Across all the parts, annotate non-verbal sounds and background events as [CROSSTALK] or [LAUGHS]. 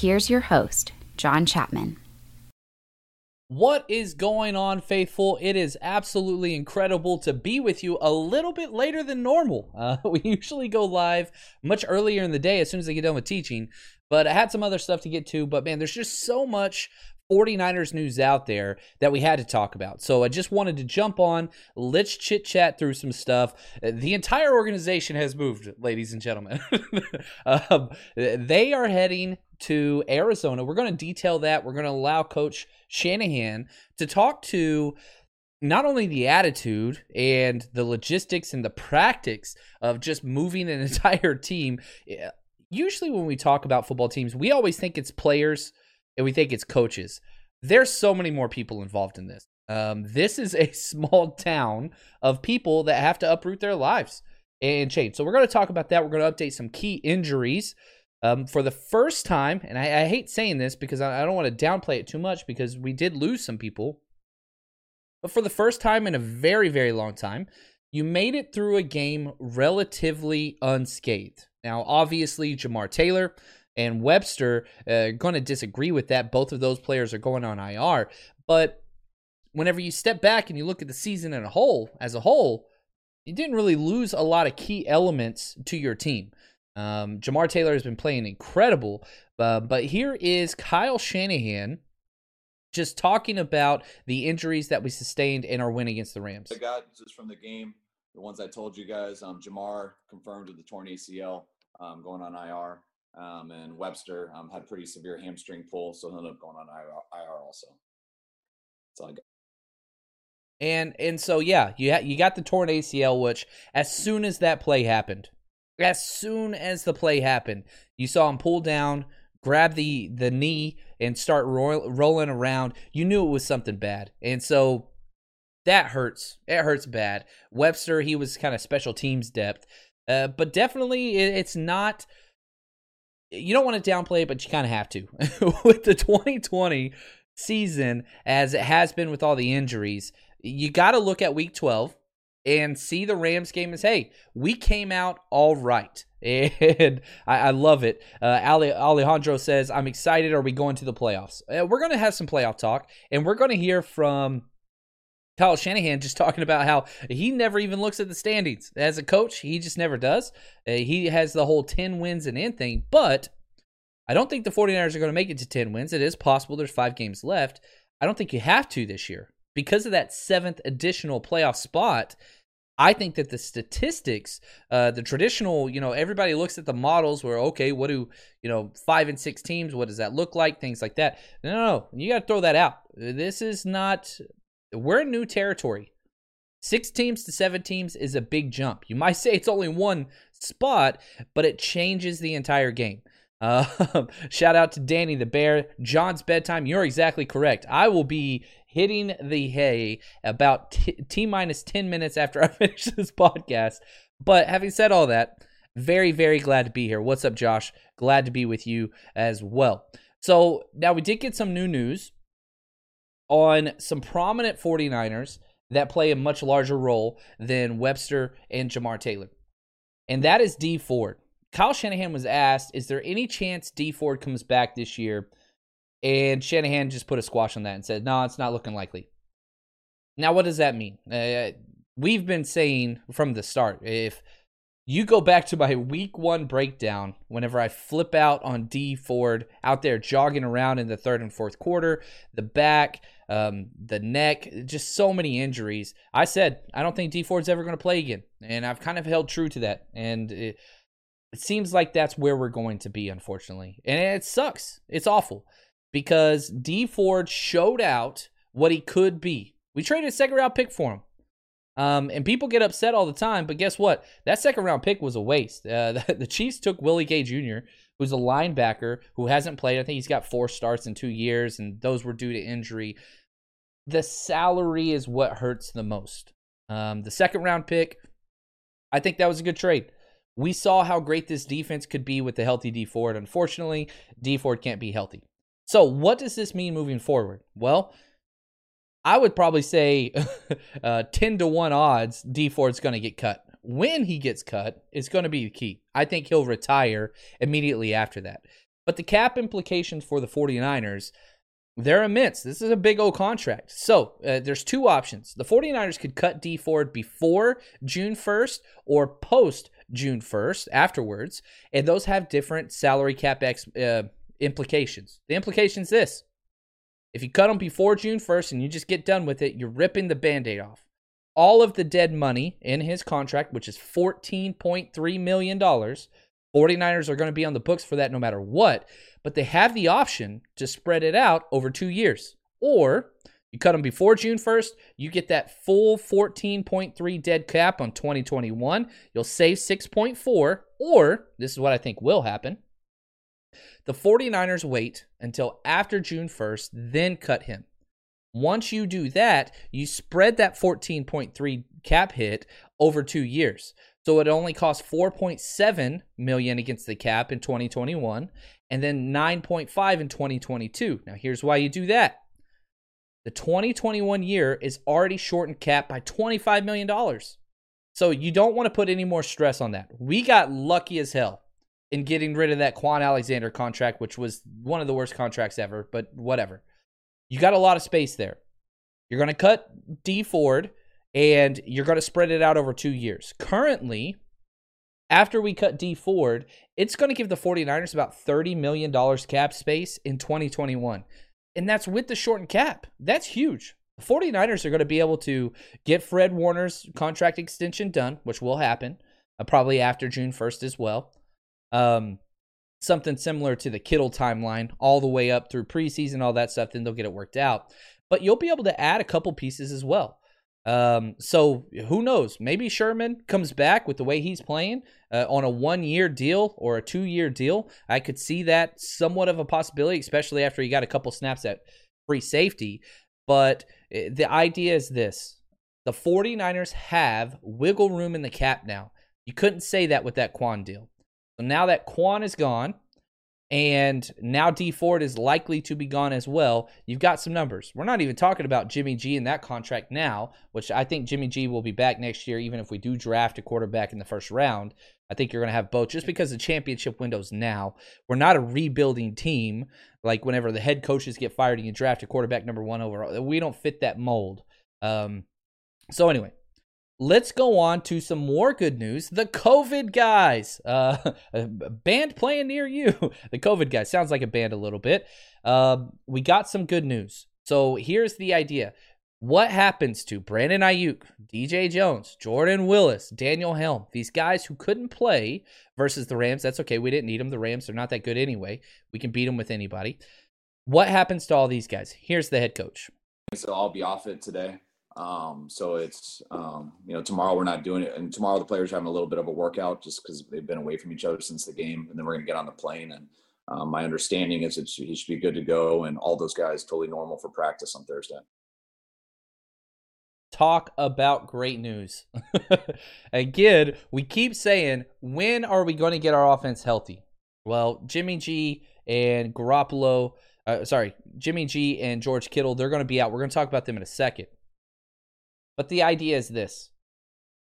Here's your host, John Chapman. What is going on, faithful? It is absolutely incredible to be with you a little bit later than normal. [LAUGHS] Uh, we usually go live much earlier in the day as soon as I get done with teaching, but I had some other stuff to get to. But man, there's just so much 49ers news out there that we had to talk about. So I just wanted to jump on. Let's chit chat through some stuff. The entire organization has moved, ladies and gentlemen. [LAUGHS] um, they are heading to Arizona. We're going to detail that. We're going to allow Coach Shanahan to talk to not only the attitude and the logistics and the practice of just moving an [LAUGHS] entire team. Usually, when we talk about football teams, we always think it's players and we think it's coaches. There's so many more people involved in this. Um, this is a [LAUGHS] small town of people that have to uproot their lives and change. So we're going to talk about that. We're going to update some key injuries. Um, for the first time, and I, I hate saying this because I, I don't want to downplay it too much because we did lose some people. But for the first time in a very, very long time, you made it through a game relatively unscathed. Now, obviously, Jamar Taylor and Webster uh, going to disagree with that. Both of those players are going on IR. But whenever you step back and you look at the season in a whole, as a whole, you didn't really lose a lot of key elements to your team. Um, Jamar Taylor has been playing incredible, uh, but here is Kyle Shanahan just talking about the injuries that we sustained in our win against the Rams. I got just from the game, the ones I told you guys. Um, Jamar confirmed with the torn ACL, um, going on IR, um, and Webster um, had pretty severe hamstring pull, so he'll end up going on IR, IR also. That's all I got. And and so yeah, you ha- you got the torn ACL, which as soon as that play happened, as soon as the play happened, you saw him pull down, grab the the knee, and start ro- rolling around. You knew it was something bad, and so that hurts. It hurts bad. Webster, he was kind of special teams depth, uh, but definitely it, it's not. You don't want to downplay it, but you kind of have to [LAUGHS] with the 2020 season, as it has been with all the injuries. You got to look at Week 12 and see the Rams game as hey, we came out all right. [LAUGHS] And I, I love it. Uh, Ale, Alejandro says, I'm excited. Are we going to the playoffs? Uh, we're going to have some playoff talk, and we're going to hear from Kyle Shanahan just [LAUGHS] talking about how he never even looks at the standings. As a coach, he just never does. Uh, he has the whole 10 wins and in thing, but I don't think the 49ers are going to make it to 10 wins. It is possible there's five games left. I don't think you have to this year because of that seventh additional playoff spot, I think that the statistics, uh, the traditional, you know, everybody looks at the models where, okay, what do, you know, five and six teams, what does that look like? Things like that. No, no, no. You got to throw that out. This is not, we're in new territory. Six teams to seven teams is a big jump. You might [LAUGHS] say it's only one spot, but it changes the entire game. Uh, [LAUGHS] shout out to Danny the Bear. John's bedtime. You're exactly correct. I will be hitting the hay about t minus 10 minutes after I [LAUGHS] finish this podcast. But having said all that, very, very glad to be here. What's up, Josh? Glad to be with you as well. So now we did get some new news on some prominent 49ers that play a much larger role than Webster and Jamar Taylor. And that is Dee Ford. Kyle Shanahan was asked, is there any chance Dee Ford comes back this year? And Shanahan just put a squash on that and said, no, it's not looking likely. Now, what does that mean? Uh, we've been saying from the start, if you go back to my week one breakdown, whenever I flip out on Dee Ford out there jogging around in the third and fourth quarter, the back, um, the neck, just so many injuries. I said, I don't think Dee Ford's ever going to play again. And I've kind of held true to that. And it, it seems like that's where we're going to be, unfortunately. And it sucks. It's awful because Dee Ford showed out what he could be. We traded a second round pick for him. Um, and people get upset all the time, but guess what? That second round pick was a waste. Uh, the, [LAUGHS] the, Chiefs took Willie Gay Jr., who's a linebacker who hasn't played. I think he's got four starts in two years, and those were due to injury. The salary is what hurts the most. Um, the second round pick, I think that was a good trade. We saw how great this defense could be with the healthy Dee Ford. Unfortunately, Dee Ford can't be healthy. So, what does this mean moving forward? Well, I would probably say [LAUGHS] uh, 10 to 1 odds Dee Ford's going to get cut. When he gets cut it's going to be the key. I think he'll retire immediately after that. But the cap implications for the 49ers, they're immense. This is a big old contract. So uh, there's two options. The 49ers could cut Dee Ford before June 1st or post June 1st afterwards. And those have different salary cap ex, uh, implications. The implications this if you cut them before June 1st and you just get done with it, you're ripping the band aid off. All of the dead money in his contract, which is $14.3 million, 49ers are going to be on the books for that no matter what, but they have the option to spread it out over two years. Or you cut them before June 1st, you get that full 14.3 dead cap on 2021. You'll save 6.4, or this is what I think will happen the 49ers wait until after June 1st, then cut him. Once you do that, you spread that 14.3 cap hit over 2 years. So it only costs 4.7 million against the cap in 2021 and then 9.5 in 2022. Now here's why you do that. The 2021 year is already shortened cap by 25 million dollars. So you don't want to put any more stress on that. We got lucky as hell in getting rid of that Kwon Alexander contract, which was one of the worst contracts ever, but whatever. You got a lot of space there. You're going to cut Dee Ford and you're going to spread it out over two years. Currently, after we cut Dee Ford, it's going to give the 49ers about $30 million cap space in 2021. And that's with the shortened cap. That's huge. The 49ers are going to be able to get Fred Warner's contract extension done, which will happen uh, probably after June 1st as well um, something similar to the Kittle timeline, all the way up through preseason, all that stuff. Then they'll get it worked out. But you'll be able to add a couple pieces as well. Um, so who knows? Maybe Sherman comes back with the way he's playing uh, on a one-year deal or a two-year deal. I could see that somewhat of a possibility, especially after he got a couple snaps at free safety. But eh, the idea is this: the 49ers have wiggle room in the cap now. You couldn't say that with that Kwon deal. So now that Kwon is gone, and now Dee Ford is likely to be gone as well. You've got some numbers. We're not even talking about Jimmy G in that contract now, which I think Jimmy G will be back next year, even if we do draft a quarterback in the first round. I think you're going to have both just because the championship window's now. We're not a rebuilding team like whenever the head coaches get fired and you draft a quarterback number one overall. We don't fit that mold. Um, so, anyway, let's go on to some more good news. The COVID guys, uh, [LAUGHS] a band playing near you. [LAUGHS] the COVID guys sounds like a band a little bit. Uh, we got some good news. So here's the idea. What happens to Brandon Aiyuk, DJ Jones, Jordan Willis, Daniel Helm, these guys who couldn't play versus the Rams? That's okay. We didn't need them. The Rams are not that good anyway. We can beat them with anybody. What happens to all these guys? Here's the head coach. So I'll be off it today. Um, so it's um, you know tomorrow we're not doing it, and tomorrow the players are having a little bit of a workout just because they've been away from each other since the game, and then we're gonna get on the plane. And um, my understanding is that he should be good to go, and all those guys totally normal for practice on Thursday. Talk about great news. [LAUGHS] Again, we keep saying, when are we going to get our offense healthy? Well, Jimmy G and Garoppolo, uh, sorry, Jimmy G and George Kittle, they're going to be out. We're going to talk about them in a second. But the idea is this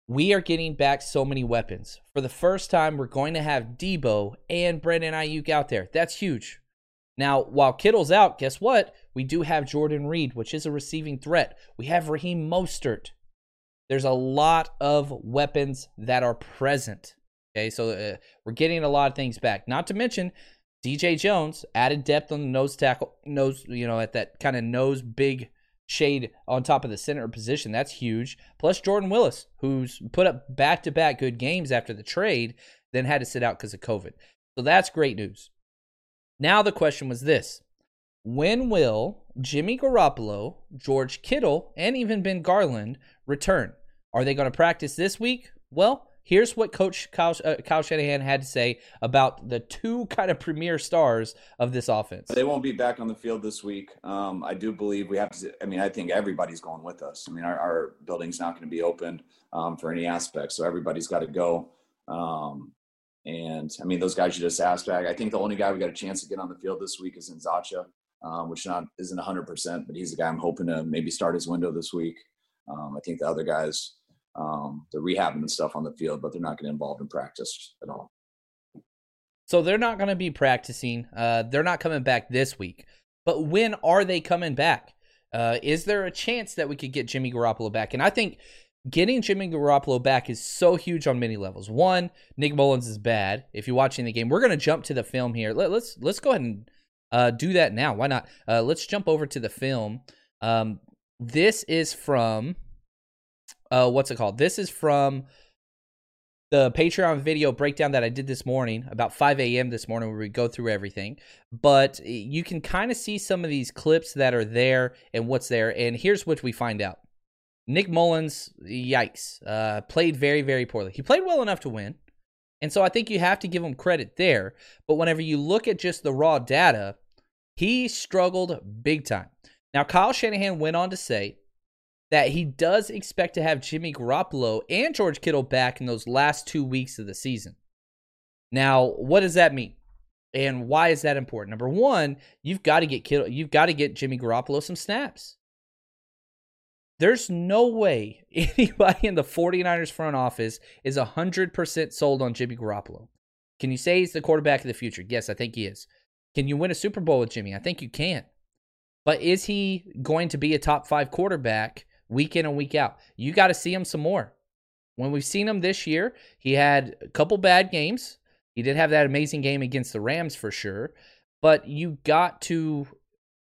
we are getting back so many weapons. For the first time, we're going to have Deebo and Brandon Aiyuk out there. That's huge. Now, while Kittle's out, guess what? We do have Jordan Reed, which is a receiving threat. We have Raheem Mostert. there's a lot of weapons that are present. Okay, so uh, we're getting a lot of things back. Not to mention DJ Jones added depth on the nose tackle, nose, you know, at that kind of nose big shade on top of the center position. That's huge. Plus Jordan Willis, who's put up back to back good games after the trade, then had to sit out because of COVID. So that's great news. Now the question was this when will Jimmy Garoppolo, George Kittle, and even Ben Garland return? Are they going to practice this week? Well, here's what Coach Kyle, uh, Kyle Shanahan had to say about the two kind of premier stars of this offense. They won't be back on the field this week. Um, I do believe we have to. I mean, I think everybody's going with us. I mean, our, our building's not going to be open um, for any aspect, so everybody's got to go. Um, and I mean, those guys you just asked back. I think the only guy we got a chance to get on the field this week is Nzeocha um, which not isn't 100%, but he's a guy I'm hoping to maybe start his window this week. Um, I think the other guys, um, they're rehabbing the stuff on the field, but they're not to involved in practice at all. So they're not going to be practicing. Uh, they're not coming back this week. But when are they coming back? Uh, is there a chance that we could get Jimmy Garoppolo back? And I think getting Jimmy Garoppolo back is so huge on many levels. One, Nick Mullens is bad. If you're watching the game, we're going to jump to the film here. Let, let's let's go ahead and uh, do that now. Why not? Uh, let's jump over to the film. Um, this is from uh, what's it called? This is from the Patreon video breakdown that I did this morning, about 5 a.m. this morning, where we go through everything. But you can kind of see some of these clips that are there and what's there. And here's what we find out Nick Mullens, yikes, uh, played very, very poorly. He played well enough to win. And so I think you have to give him credit there. But whenever you look at just the raw data, he struggled big time. Now, Kyle Shanahan went on to say that he does expect to have Jimmy Garoppolo and George Kittle back in those last two weeks of the season. Now, what does that mean? And why is that important? Number one, you've got to get Kittle, you've got to get Jimmy Garoppolo some snaps. There's no way [LAUGHS] anybody in the 49ers front office is 100% sold on Jimmy Garoppolo. Can you say he's the quarterback of the future? Yes, I think he is. Can you win a Super Bowl with Jimmy? I think you can. But is he going to be a top five quarterback week in and week out? You got to see him some more. When we've seen him this year, he had a couple bad games. He did have that amazing game against the Rams for sure. But you got to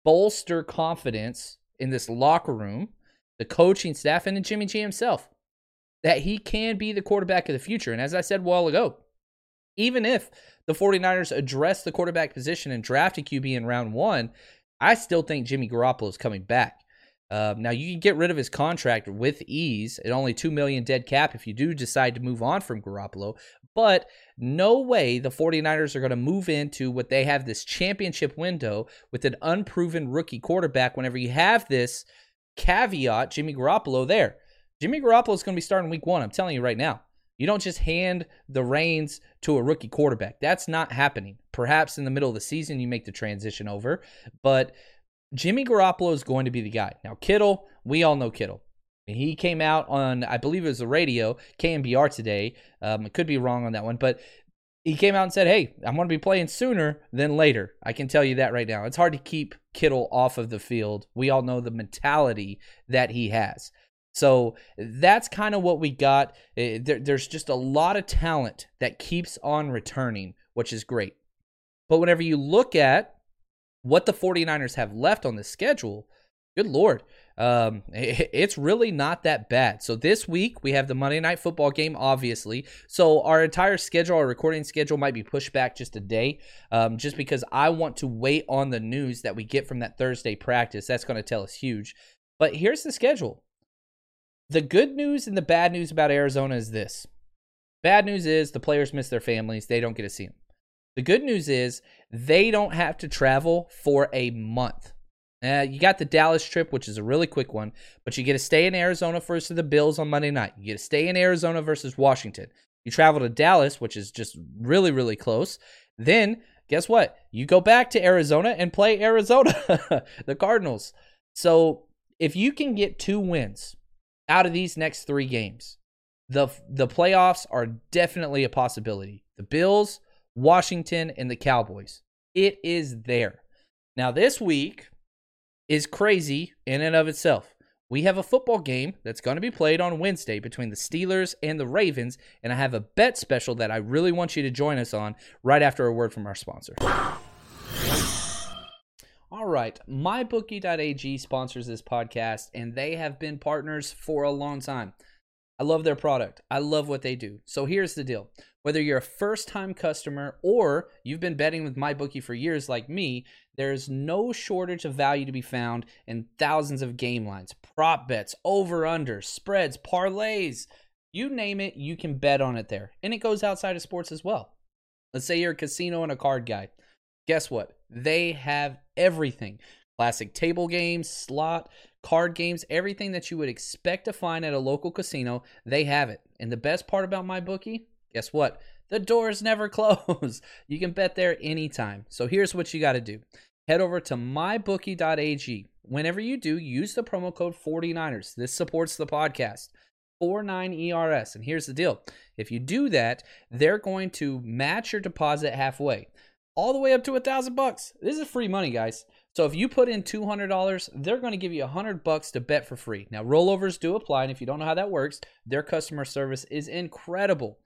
bolster confidence in this locker room, the coaching staff, and Jimmy G himself that he can be the quarterback of the future. And as I said a while ago, even if the 49ers address the quarterback position and draft a QB in round one, I still think Jimmy Garoppolo is coming back. Um, now you can get rid of his contract with ease at only two million dead cap if you do decide to move on from Garoppolo. But no way the 49ers are going to move into what they have this championship window with an unproven rookie quarterback whenever you have this caveat, Jimmy Garoppolo there. Jimmy Garoppolo is going to be starting week one. I'm telling you right now. You don't just hand the reins to a rookie quarterback. That's not happening. Perhaps in the middle of the season, you make the transition over, but Jimmy Garoppolo is going to be the guy. Now, Kittle, we all know Kittle. He came out on, I believe it was the radio, KNBR today. Um, I could be wrong on that one, but he came out and said, Hey, I'm going to be playing sooner than later. I can tell you that right now. It's hard to keep Kittle off of the field. We all know the mentality that he has. So that's kind of what we got. Eh, there, there's just a lot of talent that keeps on returning, which is great. But whenever you look at what the 49ers have left on the schedule, good Lord, um, [LAUGHS] it's really not that bad. So this week we have the Monday Night Football game, obviously. So our entire schedule, our recording schedule, might be pushed back just a day, um, just because I want to wait on the news that we get from that Thursday practice. That's going to tell us huge. But here's the schedule. The good news and the bad news about Arizona is this. Bad news is the players miss their families, they don't get to see them. The good news is they don't have to travel for a month. Uh, you got the Dallas trip, which is a really quick one, but you get to stay in Arizona versus the Bills on Monday night. You get to stay in Arizona versus Washington. You travel to Dallas, which is just really, really close. Then, guess what? You go back to Arizona and play Arizona, [LAUGHS] the Cardinals. So, if you can get two wins out of these next three games, the the playoffs are definitely a possibility. The Bills, Washington, and the Cowboys. It is there. Now this week is crazy in and of itself. We have a football game that's going to be played on Wednesday between the Steelers and the Ravens, and I have a bet special that I really want you to join us on right after a word from our sponsor. All right, mybookie.ag sponsors this podcast, and they have been partners for a long time. I love their product. I love what they do. So here's the deal. Whether you're a first time customer or you've been betting with MyBookie for years like me, there's no shortage of value to be found in thousands of game lines, prop bets, over under, spreads, parlays. You name it, you can bet on it there. And it goes outside of sports as well. Let's say you're a casino and a card guy. Guess what? They have everything classic table games, slot, card games, everything that you would expect to find at a local casino, they have it. And the best part about my bookie, guess what? The doors never [LAUGHS] close. you can bet there anytime. So here's what you got to do. Head over to mybookie.ag. Whenever you do, use the promo code 49ers. This supports the podcast. 49ERS. And here's the deal. If you do that, they're going to match your deposit halfway. All the way up to a thousand bucks. This is free money, guys. So if you put in $200, they're going to give you 100 bucks to bet for free. Now, rollovers do apply, and if you don't know how that works, their customer service is incredible.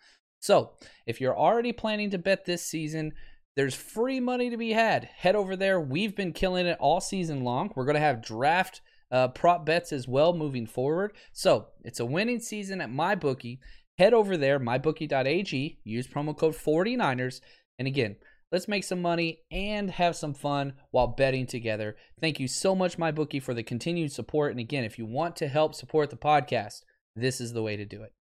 So, if you're already planning to bet this season, there's free money to be had. Head over there. We've been killing it all season long. We're going to have draft uh, prop bets as well moving forward. So, it's a winning season at MyBookie. Head over there, mybookie.ag, use promo code 49ers. And again, Let's make some money and have some fun while betting together. Thank you so much, my bookie, for the continued support. And again, if you want to help support the podcast, this is the way to do it.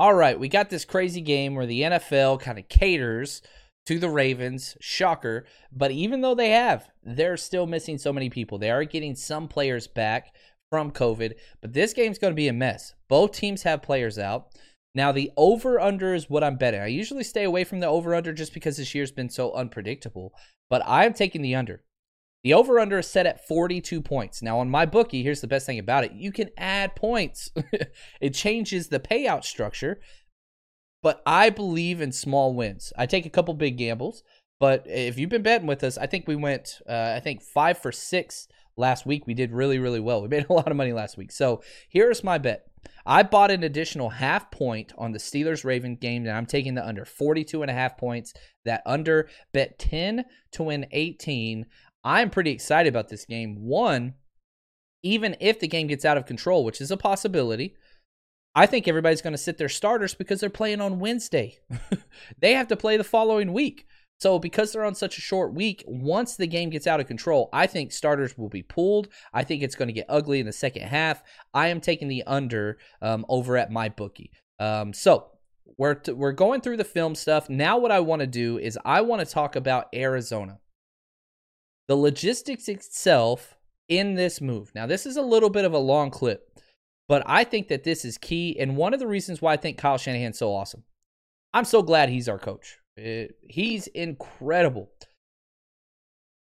All right, we got this crazy game where the NFL kind of caters to the Ravens. Shocker. But even though they have, they're still missing so many people. They are getting some players back from COVID, but this game's going to be a mess. Both teams have players out. Now, the over under is what I'm betting. I usually stay away from the over under just because this year's been so unpredictable, but I'm taking the under. The over under is set at 42 points. Now, on my bookie, here's the best thing about it you can add points, [LAUGHS] it changes the payout structure, but I believe in small wins. I take a couple big gambles, but if you've been betting with us, I think we went, uh, I think five for six last week. We did really, really well. We made [LAUGHS] a lot of money last week. So here's my bet I bought an additional half point on the Steelers Raven game, and I'm taking the under 42 and a half points. That under bet 10 to win 18. I'm pretty excited about this game. One, even if the game gets out of control, which is a possibility, I think everybody's going to sit their starters because they're playing on Wednesday. [LAUGHS] they have to play the following week. So, because they're on such a short week, once the game gets out of control, I think starters will be pulled. I think it's going to get ugly in the second half. I am taking the under um, over at my bookie. Um, so, we're t- we're going through the film stuff. Now, what I want to do is I want to talk about Arizona, the logistics itself in this move. Now, this is a little bit of a long clip, but I think that this is key, and one of the reasons why I think Kyle Shanahan's so awesome. I'm so glad he's our coach. It, he's incredible.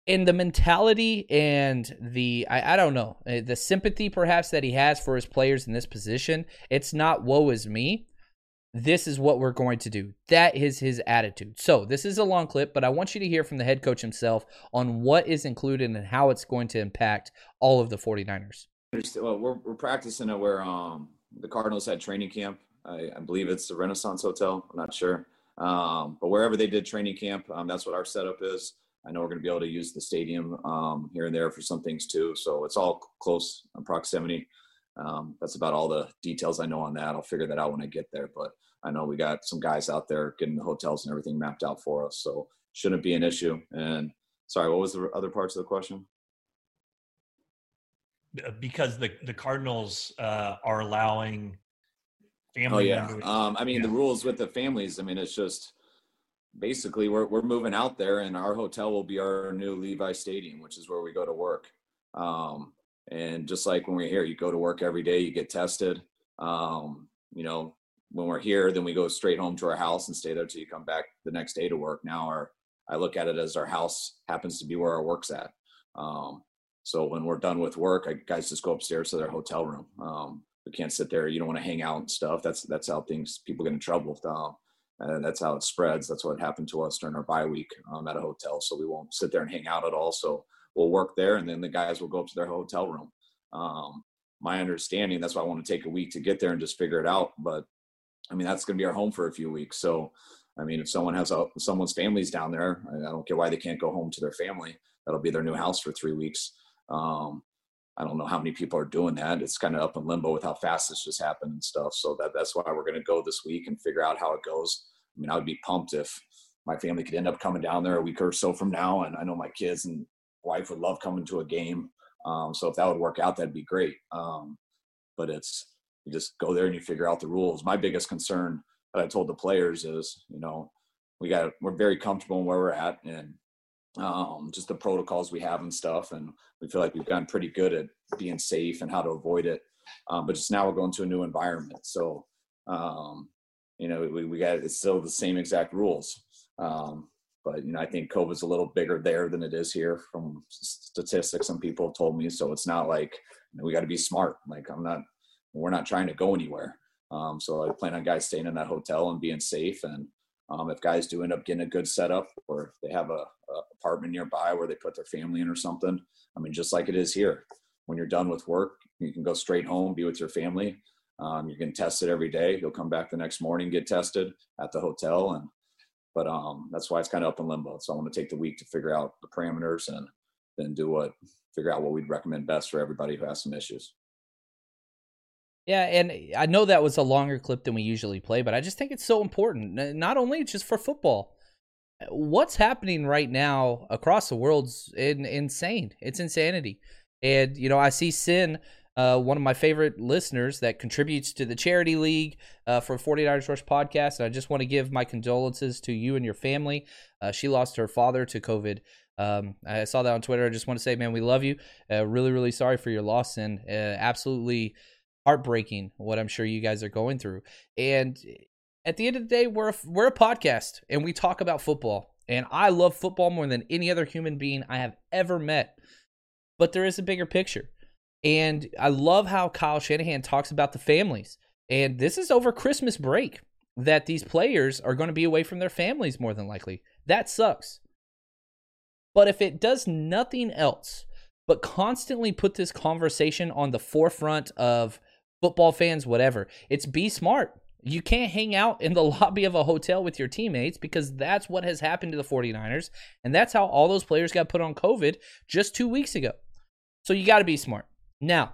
In the mentality and the, I, I don't know, uh, the sympathy perhaps that he has for his players in this position, it's not woe is me. This is what we're going to do. That is his attitude. So, this is a long clip, but I want you to hear from the head coach himself on what is included and how it's going to impact all of the 49ers. Well, we're, we're practicing at where um, the Cardinals had training camp. I, I believe it's the Renaissance Hotel. I'm not sure. Um, but wherever they did training camp, um, that's what our setup is. I know we're going to be able to use the stadium um, here and there for some things too. So it's all close in proximity. Um, that's about all the details I know on that. I'll figure that out when I get there. But I know we got some guys out there getting the hotels and everything mapped out for us. So shouldn't be an issue. And sorry, what was the other parts of the question? Because the the Cardinals uh, are allowing family. Oh yeah. Um, I mean, yeah. the rules with the families. I mean, it's just basically we're we're moving out there, and our hotel will be our new Levi Stadium, which is where we go to work. Um, and just like when we're here, you go to work every day, you get tested. Um, you know, when we're here, then we go straight home to our house and stay there till you come back the next day to work. Now our I look at it as our house happens to be where our work's at. Um, so when we're done with work, I, guys just go upstairs to their hotel room. Um, we can't sit there. You don't want to hang out and stuff. That's that's how things people get in trouble. Um, and that's how it spreads. That's what happened to us during our bye week um, at a hotel. So we won't sit there and hang out at all. So will work there, and then the guys will go up to their hotel room. Um, my understanding, that's why I want to take a week to get there and just figure it out. But I mean, that's going to be our home for a few weeks. So, I mean, if someone has a someone's family's down there, I don't care why they can't go home to their family. That'll be their new house for three weeks. Um, I don't know how many people are doing that. It's kind of up in limbo with how fast this just happened and stuff. So that that's why we're going to go this week and figure out how it goes. I mean, I would be pumped if my family could end up coming down there a week or so from now, and I know my kids and wife would love coming to a game. Um, so if that would work out, that'd be great. Um, but it's you just go there and you figure out the rules. My biggest concern that I told the players is, you know, we got we're very comfortable in where we're at and um, just the protocols we have and stuff, and we feel like we've gotten pretty good at being safe and how to avoid it. Um, but just now we're going to a new environment, so um, you know we, we got it's still the same exact rules. Um, but you know, I think COVID's a little bigger there than it is here, from statistics some people have told me. So it's not like you know, we got to be smart. Like I'm not, we're not trying to go anywhere. Um, so I plan on guys staying in that hotel and being safe. And um, if guys do end up getting a good setup, or they have a, a apartment nearby where they put their family in or something, I mean, just like it is here. When you're done with work, you can go straight home, be with your family. Um, you can test it every day. You'll come back the next morning, get tested at the hotel, and but um, that's why it's kind of up in limbo. So I want to take the week to figure out the parameters and then do what figure out what we'd recommend best for everybody who has some issues. Yeah, and I know that was a longer clip than we usually play, but I just think it's so important. Not only just for football. What's happening right now across the world's in, insane. It's insanity. And you know, I see Sin uh, one of my favorite listeners that contributes to the charity league uh, for 49ers Rush podcast. And I just want to give my condolences to you and your family. Uh, she lost her father to COVID. Um, I saw that on Twitter. I just want to say, man, we love you. Uh, really, really sorry for your loss and uh, absolutely heartbreaking what I'm sure you guys are going through. And at the end of the day, we're a, we're a podcast and we talk about football. And I love football more than any other human being I have ever met. But there is a bigger picture and I love how Kyle Shanahan talks about the families. And this is over Christmas break that these players are going to be away from their families more than likely. That sucks. But if it does nothing else but constantly put this conversation on the forefront of football fans, whatever, it's be smart. You can't hang out in the [LAUGHS] lobby of a hotel with your teammates because that's what has happened to the 49ers. And that's how all those players got put on COVID just two weeks ago. So you got to be smart. Now,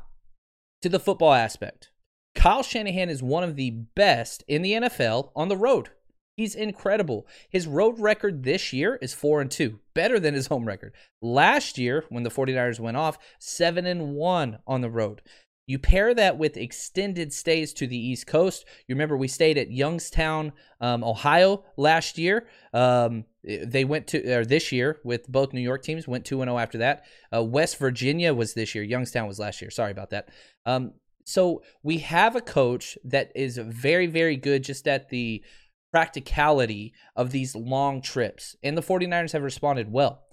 to the football aspect. Kyle Shanahan is one of the best in the NFL on the road. He's incredible. His road record this year is 4 and 2, better than his home record. Last year when the 49ers went off, 7 and 1 on the road. You pair that with extended stays to the East Coast. You remember we stayed at Youngstown, um, Ohio last year. Um, they went to or this year with both New York teams went two and zero oh after that. Uh, West Virginia was this year. Youngstown was last year. Sorry about that. Um, so we have a coach that is very very good just at the practicality of these long trips, and the 49ers have responded well.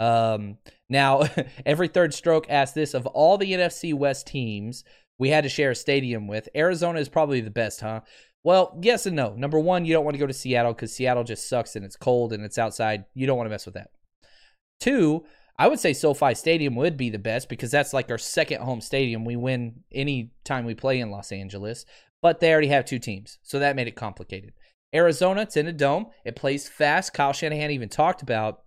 Um, now, [LAUGHS] every third stroke asks this of all the NFC West teams we had to share a stadium with, Arizona is probably the best, huh? Well, yes and no. Number one, you don't want to go to Seattle because Seattle just sucks and it's cold and it's outside. You don't want to mess with that. Two, I would say SoFi Stadium would be the best because that's like our second home stadium. We win any time we play in Los Angeles, but they already have two teams, so that made it complicated. Arizona, it's in a dome. It plays fast. Kyle Shanahan even talked about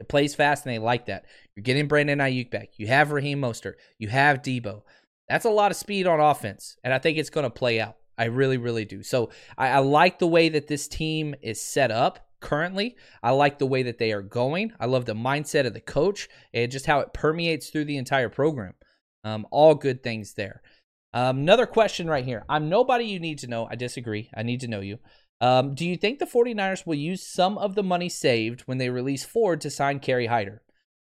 it plays fast, and they like that. You're getting Brandon Aiyuk back. You have Raheem Mostert. You have Deebo. That's a lot of speed on offense, and I think it's going to play out. I really, really do. So I, I, like the way that this team is set up currently. I like the way that they are going. I love the mindset of the coach and just how it permeates through the entire program. Um, all good things there. Um, another question right here. I'm nobody you need to know. I disagree. I need to know you. Um, do you think the 49ers will use some of the money saved when they release Ford to sign Kerry Hyder?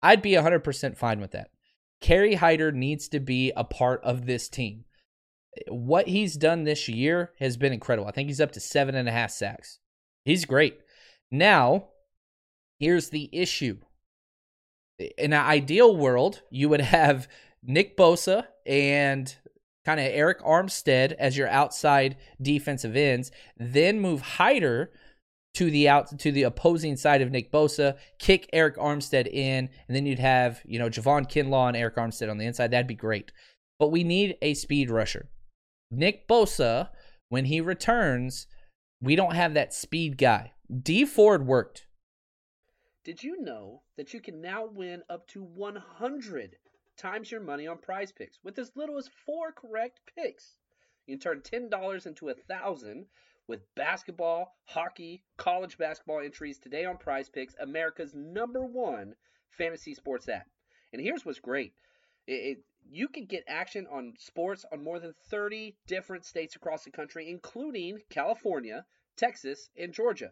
I'd be 100% fine with that. Kerry Hyder needs to be a part of this team. What he's done this year has been incredible. I think he's up to seven and a half sacks. He's great. Now, here's the issue. In an ideal world, you would have Nick Bosa and kind of Arik Armstead as your outside defensive ends, then move Hyder to the out to the opposing side of Nick Bosa, kick Arik Armstead in, and then you'd have, you know, Javon Kinlaw and Arik Armstead on the inside. That'd be great. But we need a speed rusher. Nick Bosa, when he returns, we don't have that speed guy. Dee Ford worked. Did you know that you can now win up to 100 times your money on prize picks with as little as four correct picks? You can turn $10 into a 1000 with basketball, hockey, college basketball entries today on Prize Picks, America's number one fantasy sports app. And here's what's great: it, it, you can get action on sports on more than 30 different states across the country, including California, Texas, and Georgia.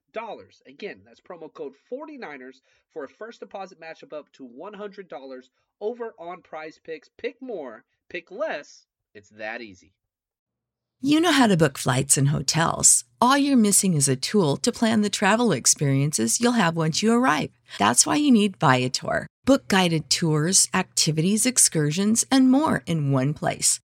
Again, that's promo code 49ers for a first deposit match of up to $100 over on prize picks. Pick more, pick less. It's that easy. You know how to book flights and hotels. All you're missing is a tool to plan the travel experiences you'll have once you arrive. That's why you need Viator. Book guided tours, activities, excursions, and more in one place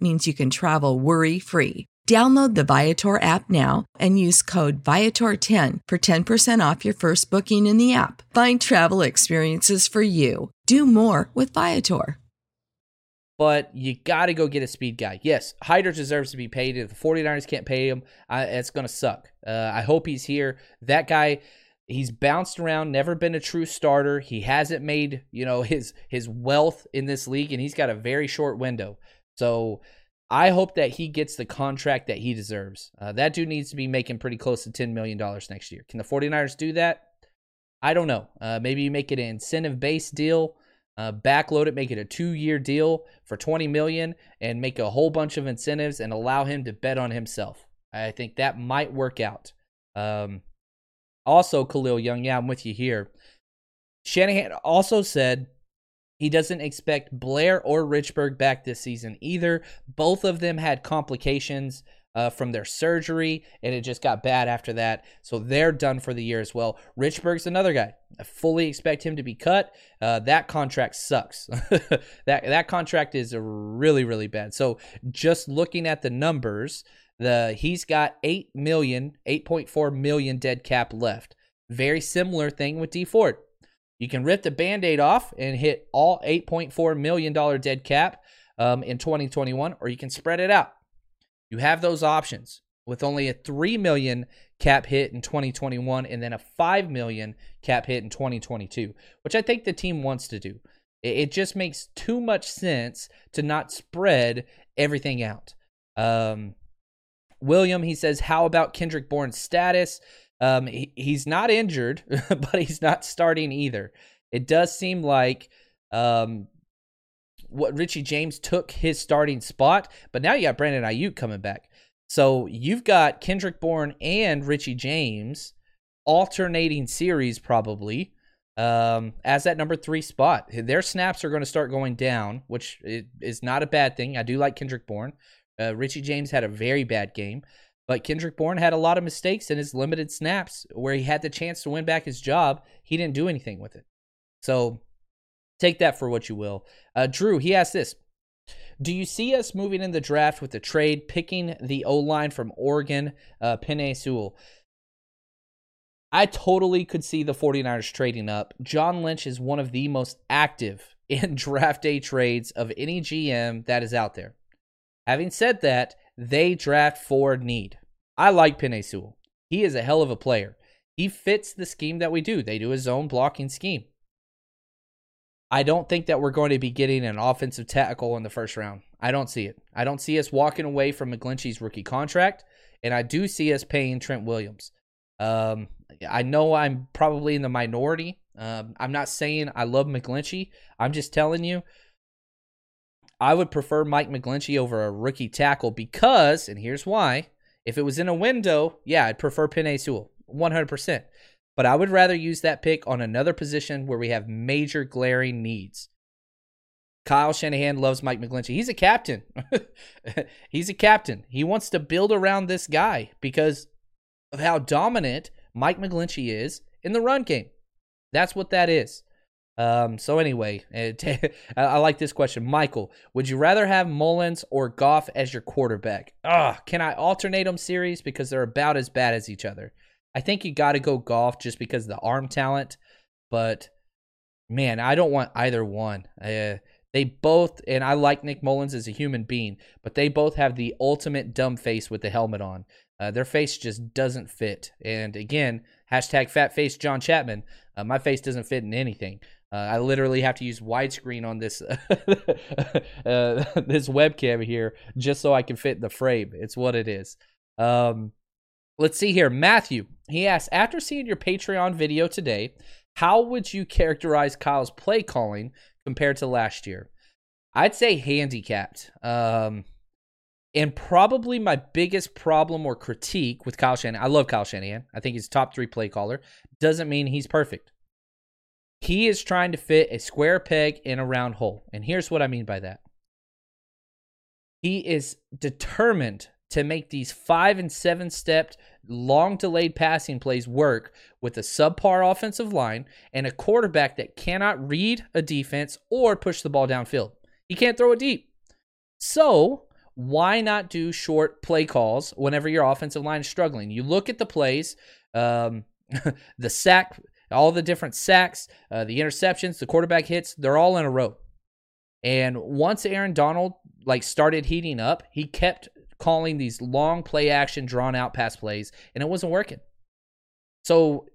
means you can travel worry free. Download the Viator app now and use code Viator10 for 10% off your first booking in the app. Find travel experiences for you. Do more with Viator. But you got to go get a speed guy. Yes, Hyder deserves to be paid. If the 49ers can't pay him, I, it's going to suck. Uh, I hope he's here. That guy, he's bounced around, never been a true starter. He hasn't made, you know, his his wealth in this league, and he's got a very short window. So I hope that he gets the contract that he deserves. Uh, that dude needs to be making pretty close to $10 million next year. Can the 49ers do that? I don't know. Uh, maybe you make it an incentive based deal, uh, backload it, make it a two year deal for 20 million and make a whole bunch of incentives and allow him to bet on himself. I think that might work out. Um, also, Khalil Young, yeah, I'm with you here. Shanahan also said he doesn't expect Blair or Richburg back this season either. Both of them had complications uh, from their surgery, and it just got bad after that. So they're done for the year as well. Richburg's another guy. I fully expect him to be cut. Uh, that contract sucks. [LAUGHS] that that contract is really really bad. So just looking at the numbers, the he's got 8 million, 8.4 million dead cap left. Very similar thing with Dee Ford. You can rip the band aid off and hit all $8.4 million dead cap um, in 2021, or you can spread it out. You have those options with only a 3 million cap hit in 2021 and then a 5 million cap hit in 2022, which I think the team wants to do. It just makes too much sense to not spread everything out. Um, William, he says, How about Kendrick Bourne's status? Um, he, he's not injured, [LAUGHS] but he's not starting either. It does seem like um, what Richie James took his starting spot, but now you got Brandon Aiyuk coming back. So you've got Kendrick Bourne and Richie James alternating series probably um, as that number three spot. Their snaps are going to start going down, which is not a bad thing. I do like Kendrick Bourne. Uh, Richie James had a very bad game. But Kendrick Bourne had a lot of mistakes in his limited snaps where he had the chance to win back his job. He didn't do anything with it. So take that for what you will. Uh, Drew, he asked this Do you see us moving in the draft with the trade, picking the O line from Oregon, uh, Penei Sewell? I totally could see the 49ers trading up. John Lynch is one of the most active [LAUGHS] in draft day trades of any GM that is out there. Having said that, they draft for need. I like Penei Sewell. He is a hell of a player. He fits the scheme that we do. They do a zone blocking scheme. I don't think that we're going to be getting an offensive tackle in the first round. I don't see it. I don't see us walking away from McGlinchey's rookie contract, and I do see us paying Trent Williams. Um, I know I'm probably in the minority. Um, I'm not saying I love McGlinchey. I'm just telling you, I would prefer Mike McGlinchey over a rookie tackle because, and here's why. If it was in a window, yeah, I'd prefer Penei Sewell, 100%. But I would rather use that pick on another position where we have major glaring needs. Kyle Shanahan loves Mike McGlinchey. He's a captain. [LAUGHS] He's a captain. He wants to build around this guy because of how dominant Mike McGlinchey is in the run game. That's what that is. Um, so anyway, [LAUGHS] I like this question. Michael, would you rather have Mullens or Goff as your quarterback? Ah, can I alternate them series because they're about as bad as each other? I think you got to go Goff just because of the arm talent, but man, I don't want either one. Uh, they both, and I like Nick Mullens as a human being, but they both have the ultimate dumb face with the helmet on. Uh, their face just doesn't fit. And again, hashtag fat face John Chapman. Uh, my face doesn't fit in anything. Uh, I literally have to use widescreen on this [LAUGHS] uh, [LAUGHS] this webcam here just so I can fit the frame. It's what it is. Um, let's see here. Matthew, he asks, after seeing your Patreon video today, how would you characterize Kyle's play calling compared to last year? I'd say handicapped. Um, and probably my biggest problem or critique with Kyle Shanahan, I love Kyle Shanahan. I think he's top three play caller. Doesn't mean he's perfect. He is trying to fit a square peg in a round hole. And here's what I mean by that. He is determined to make these five and seven stepped, long delayed passing plays work with a subpar offensive line and a quarterback that cannot read a defense or push the ball downfield. He can't throw it deep. So why not do short play calls whenever your offensive line is struggling? You look at the plays, um, [LAUGHS] the sack, all the different sacks, uh, the interceptions, the quarterback hits, they're all in a row. And once Aaron Donald like started heating up, he kept calling these long play action, drawn out pass plays, and it wasn't working. So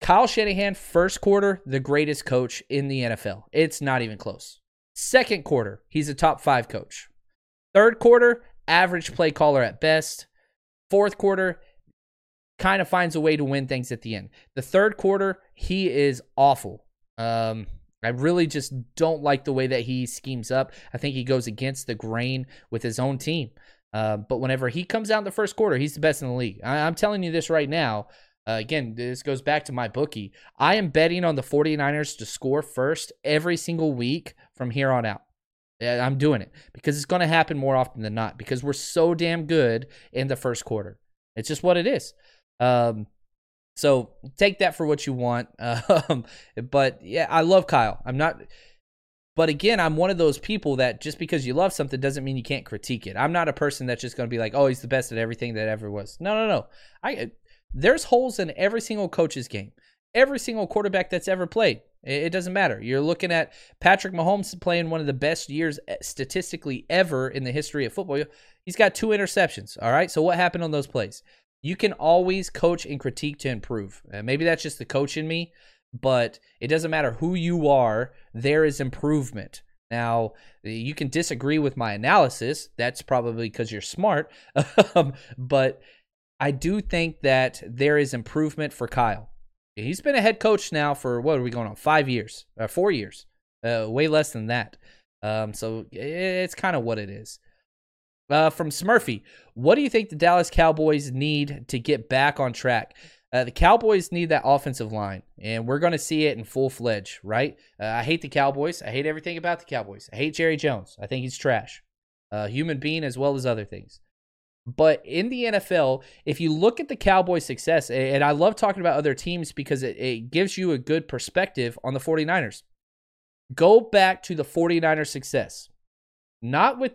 Kyle Shanahan, first quarter, the greatest coach in the NFL. It's not even close. Second quarter, he's a top five coach. Third quarter, average play caller at best. Fourth quarter, kind of finds a way to win things at the end. The third quarter, he is awful. Um, I really just don't like the way that he schemes up. I think he goes against the grain with his own team. Uh, but whenever he comes out in the first quarter, he's the best in the league. I, am telling you this right now. Uh, again, this goes back to my bookie. I am betting on the 49ers to score first every single week from here on out. I'm doing it because it's going to happen more often than not because we're so damn good in the first quarter. It's just what it is. Um, so take that for what you want. [LAUGHS] Um, but yeah, I love Kyle. I'm not. But again, I'm one of those people that just because you love something doesn't mean you can't critique it. I'm not a person that's just going to be like, "Oh, he's the best at everything that ever was." No, no, no. I there's holes in every single coach's game. Every single quarterback that's ever played. It doesn't matter. You're looking at Patrick Mahomes playing one of the best years eh, statistically ever in the history of football. He's got two interceptions. All right. So what happened on those plays? You can always coach and critique to improve. Uh, maybe that's just the coach in me, but it doesn't matter who you are. There is improvement. Now, you can disagree with my analysis. That's probably because you're smart. [LAUGHS] Um, but I do think that there is improvement for Kyle. He's been a head coach now for what are we going on? Five years, uh, four years, uh, way less than that. Um, so it's kind of what it is. Uh, from Smurfy, what do you think the Dallas Cowboys need to get back on track? Uh, the Cowboys need that offensive line, and we're going to see it in full fledged, right? Uh, I hate the Cowboys. I hate everything about the Cowboys. I hate Jerry Jones. I think he's trash, uh, human being as well as other things. But in the NFL, if you look at the Cowboys' success, and I love talking about other teams because it, it gives you a good perspective on the 49ers. Go back to the 49ers' success. Not with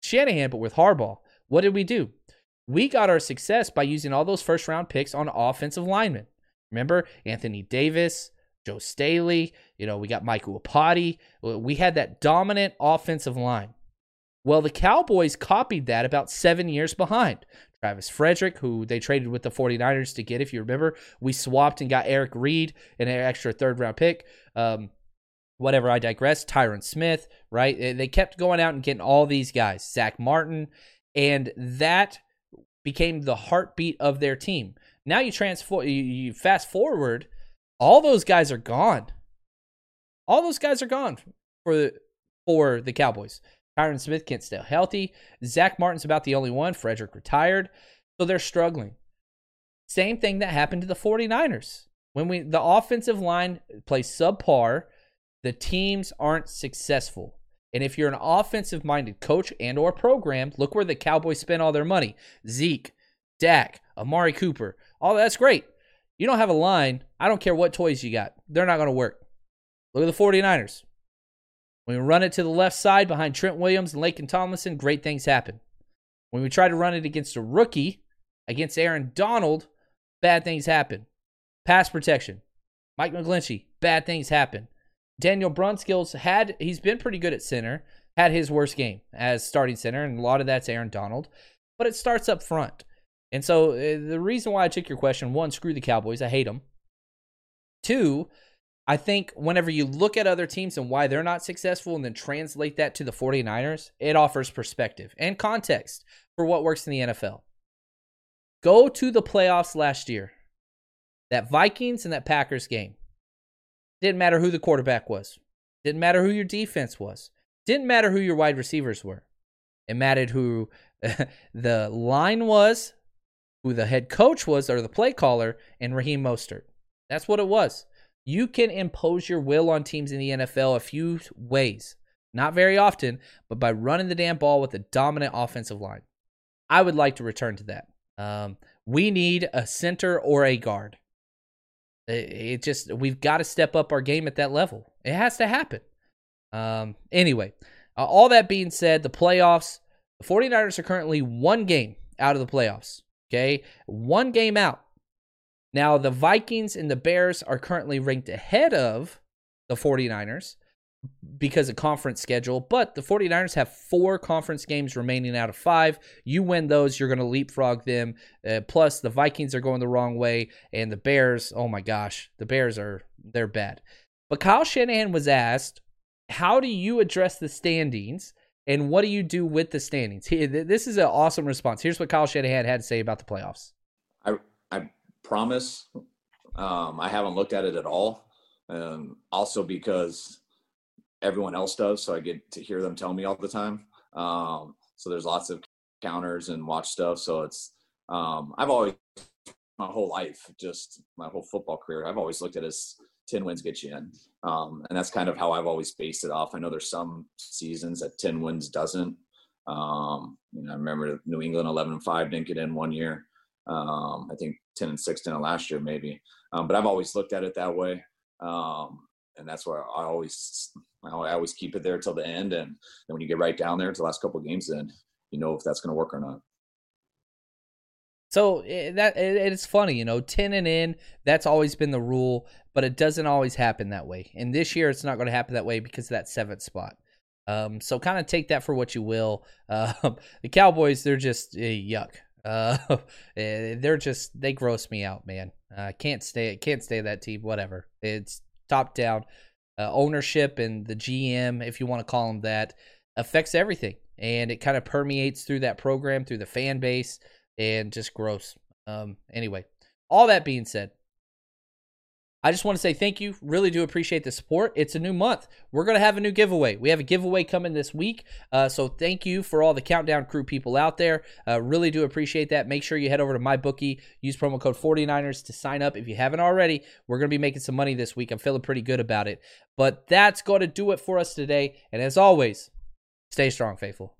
Shanahan, but with Harbaugh. What did we do? We got our success by using all those first round picks on offensive linemen. Remember Anthony Davis, Joe Staley, you know, we got Michael Iupati. We had that dominant offensive line. Well, the Cowboys copied that about seven years behind. Travis Frederick, who they traded with the 49ers to get, if you remember. We swapped and got Eric Reid and an extra third round pick. Um, whatever, I digress. Tyron Smith, right? They kept going out and getting all these guys, Zack Martin, and that became the heartbeat of their team. Now you transform, you, fast forward, all those guys are gone. All those guys are gone for the, for the Cowboys. Tyron Smith can't stay healthy. Zack Martin's about the only one. Frederick retired. So they're struggling. Same thing that happened to the 49ers. When we the offensive line plays subpar, the teams aren't successful. And if you're an offensive minded coach and or program, look where the Cowboys spend all their money. Zeke, Dak, Amari Cooper. All that's great. You don't have a line. I don't care what toys you got. They're not going to work. Look at the 49ers. When we run it to the left side behind Trent Williams and Laken Tomlinson, great things happen. When we try to run it against a rookie, against Aaron Donald, bad things happen. Pass protection. Mike McGlinchey, bad things happen. Daniel Brunskill's had he's been pretty good at center, had his worst game as starting center, and a lot of that's Aaron Donald. But it starts up front. And so uh, the reason why I took your question, one, screw the Cowboys. I hate them. Two, I think whenever you look at other teams and why they're not successful and then translate that to the 49ers, it offers perspective and context for what works in the NFL. Go to the playoffs last year. That Vikings and that Packers game. Didn't matter who the quarterback was. Didn't matter who your defense was. Didn't matter who your wide receivers were. It mattered who [LAUGHS] the line was, who the head coach was, or the play caller, and Raheem Mostert. That's what it was. You can impose your will on teams in the NFL a few ways. Not very often, but by running the damn ball with a dominant offensive line. I would like to return to that. Um, we need a center or a guard. It, just we've got to step up our game at that level. It has to happen. Um, anyway, uh, all that being said, the playoffs, the 49ers are currently one game out of the playoffs. Okay, one game out. Now, the Vikings and the Bears are currently ranked ahead of the 49ers because of conference schedule, but the 49ers have four conference games remaining out of five. You win those, you're going to leapfrog them. Uh, plus, the Vikings are going the wrong way, and the Bears, oh my gosh, the Bears are, they're bad. But Kyle Shanahan was asked, how do you address the standings? And what do you do with the standings? He, this is an awesome response. Here's what Kyle Shanahan had to say about the playoffs. I, I promise um, I haven't looked at it at all. Um, also because everyone else does, so I get to hear them tell me all the time. Um, so there's lots of counters and watch stuff. So it's um, I've always my whole life, just my whole football career, I've always looked at it as 10 wins get you in. Um, and that's kind of how I've always based it off. I know there's some seasons that 10 wins doesn't. Um, you know, I remember New England 11 and 5 didn't get in one year. Um, I think 10 and 6 in last year, maybe. Um, but I've always looked at it that way. Um, and that's where I always I always keep it there till the end. And then when you get right down there to the last couple games, then you know if that's going to work or not. So eh, that eh, it's funny, you know, ten and in. That's always been the rule, but it doesn't always happen that way. And this year, it's not going to happen that way because of that seventh spot. Um, so kind of take that for what you will. Uh, [LAUGHS] the Cowboys, they're just uh, yuck. Uh, [LAUGHS] they're just they gross me out, man. I can't stay, can't stay that team. Whatever. It's top down uh, ownership and the GM, if you want to call them that, affects everything. And it kind of permeates through that program, through the fan base, and just gross. Um, anyway, all that being said, I just want to say thank you. Really do appreciate the support. It's a new month. We're going to have a new giveaway. We have a giveaway coming this week. Uh, so thank you for all the Countdown Crew people out there. Uh, really do appreciate that. Make sure you head over to MyBookie. Use promo code 49ers to sign up if you haven't already. We're going to be making some money this week. I'm feeling pretty good about it. But that's going to do it for us today. And as always, stay strong, faithful.